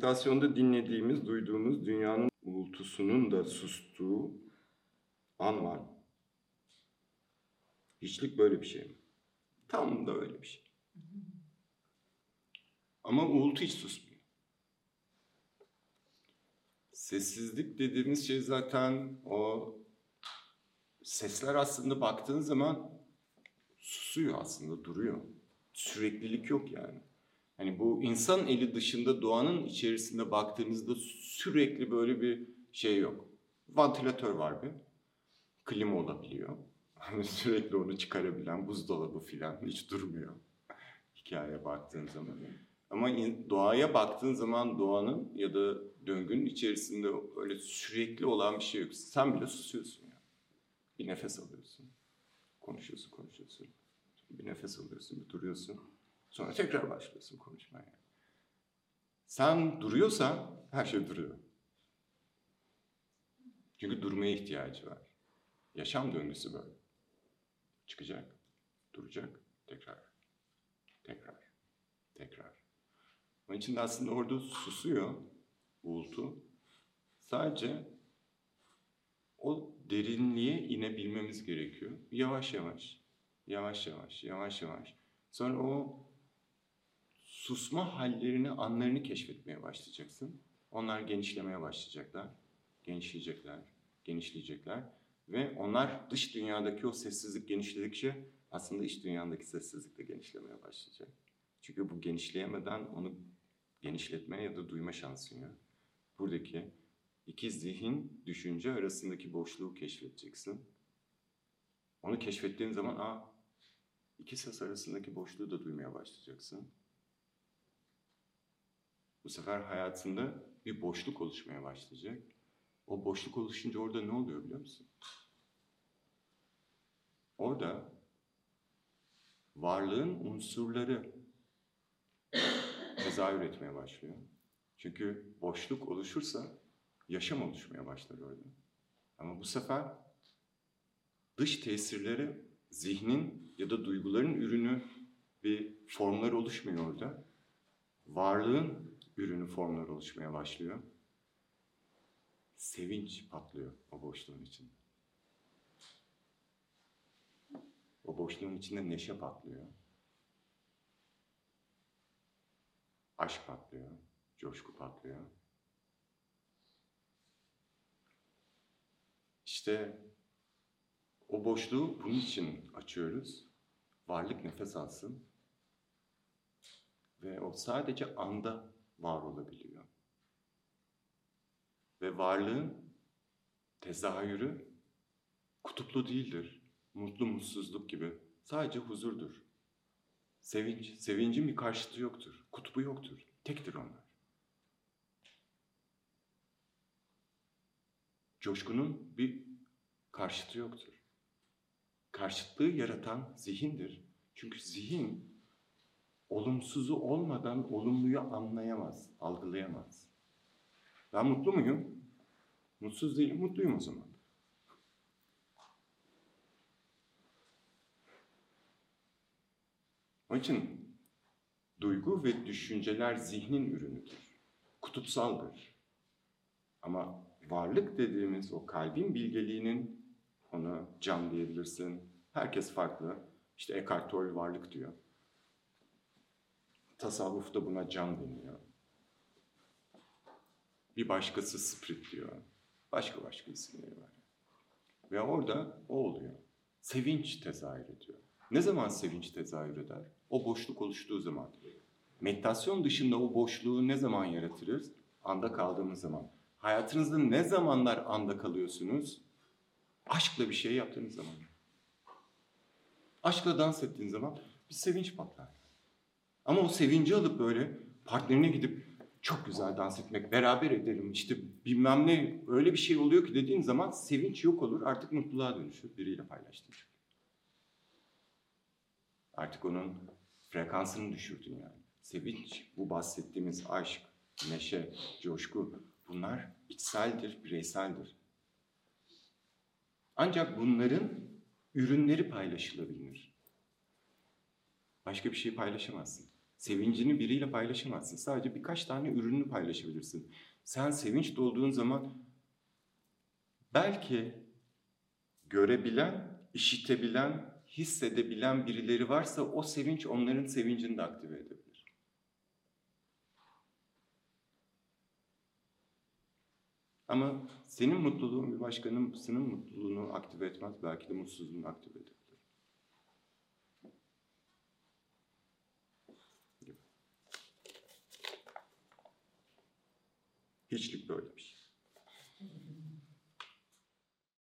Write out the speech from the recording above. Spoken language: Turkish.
meditasyonda dinlediğimiz, duyduğumuz dünyanın uğultusunun da sustuğu an var. Hiçlik böyle bir şey mi? Tam da öyle bir şey. Ama uğultu hiç susmuyor. Sessizlik dediğimiz şey zaten o sesler aslında baktığın zaman susuyor aslında, duruyor. Süreklilik yok yani. Hani bu insan eli dışında doğanın içerisinde baktığımızda sürekli böyle bir şey yok. Vantilatör var bir. Klima olabiliyor. Hani sürekli onu çıkarabilen buzdolabı filan hiç durmuyor. Hikayeye baktığın zaman. Ama doğaya baktığın zaman doğanın ya da döngünün içerisinde öyle sürekli olan bir şey yok. Sen bile susuyorsun yani. Bir nefes alıyorsun. Konuşuyorsun, konuşuyorsun. Bir nefes alıyorsun, bir duruyorsun. Sonra tekrar başlıyorsun konuşmaya. Sen duruyorsan her şey duruyor. Çünkü durmaya ihtiyacı var. Yaşam döngüsü böyle. Çıkacak, duracak, tekrar, tekrar, tekrar. Onun için de aslında orada susuyor uğultu. Sadece o derinliğe inebilmemiz gerekiyor. Yavaş yavaş, yavaş yavaş, yavaş yavaş. Sonra o susma hallerini, anlarını keşfetmeye başlayacaksın. Onlar genişlemeye başlayacaklar. Genişleyecekler, genişleyecekler. Ve onlar dış dünyadaki o sessizlik genişledikçe aslında iç dünyadaki sessizlik de genişlemeye başlayacak. Çünkü bu genişleyemeden onu genişletmeye ya da duyma şansın yok. Buradaki iki zihin, düşünce arasındaki boşluğu keşfedeceksin. Onu keşfettiğin zaman aa, iki ses arasındaki boşluğu da duymaya başlayacaksın. Bu sefer hayatında bir boşluk oluşmaya başlayacak. O boşluk oluşunca orada ne oluyor biliyor musun? Orada varlığın unsurları tezahür etmeye başlıyor. Çünkü boşluk oluşursa yaşam oluşmaya başlar orada. Ama bu sefer dış tesirleri zihnin ya da duyguların ürünü bir formlar oluşmuyor orada. Varlığın ürünü formlar oluşmaya başlıyor. Sevinç patlıyor o boşluğun içinde. O boşluğun içinde neşe patlıyor. Aşk patlıyor, coşku patlıyor. İşte o boşluğu bunun için açıyoruz. Varlık nefes alsın. Ve o sadece anda var olabiliyor. Ve varlığın tezahürü kutuplu değildir. Mutlu mutsuzluk gibi. Sadece huzurdur. Sevinç, sevincin bir karşıtı yoktur. Kutbu yoktur. Tektir onlar. Coşkunun bir karşıtı yoktur. Karşıtlığı yaratan zihindir. Çünkü zihin olumsuzu olmadan olumluyu anlayamaz, algılayamaz. Ben mutlu muyum? Mutsuz değilim, mutluyum o zaman. Onun için duygu ve düşünceler zihnin ürünüdür. Kutupsaldır. Ama varlık dediğimiz o kalbin bilgeliğinin ona can diyebilirsin. Herkes farklı. İşte Eckhart Tolle varlık diyor. Tasavvufta buna can deniyor. Bir başkası spirit diyor. Başka başka isimleri var. Ve orada o oluyor. Sevinç tezahür ediyor. Ne zaman sevinç tezahür eder? O boşluk oluştuğu zaman. Meditasyon dışında o boşluğu ne zaman yaratırız? Anda kaldığımız zaman. Hayatınızda ne zamanlar anda kalıyorsunuz? Aşkla bir şey yaptığınız zaman. Aşkla dans ettiğiniz zaman bir sevinç patlar. Ama o sevinci alıp böyle partnerine gidip çok güzel dans etmek, beraber edelim, işte bilmem ne öyle bir şey oluyor ki dediğin zaman sevinç yok olur, artık mutluluğa dönüşür biriyle paylaştığın Artık onun frekansını düşürdün yani. Sevinç, bu bahsettiğimiz aşk, neşe, coşku bunlar içseldir, bireyseldir. Ancak bunların ürünleri paylaşılabilir. Başka bir şey paylaşamazsın. Sevincini biriyle paylaşamazsın. Sadece birkaç tane ürününü paylaşabilirsin. Sen sevinç dolduğun zaman belki görebilen, işitebilen, hissedebilen birileri varsa o sevinç onların sevincini de aktive edebilir. Ama senin mutluluğun bir başkasının mutluluğunu aktive etmez. Belki de mutsuzluğunu aktive edebilir. Hiçlik böyle bir şey.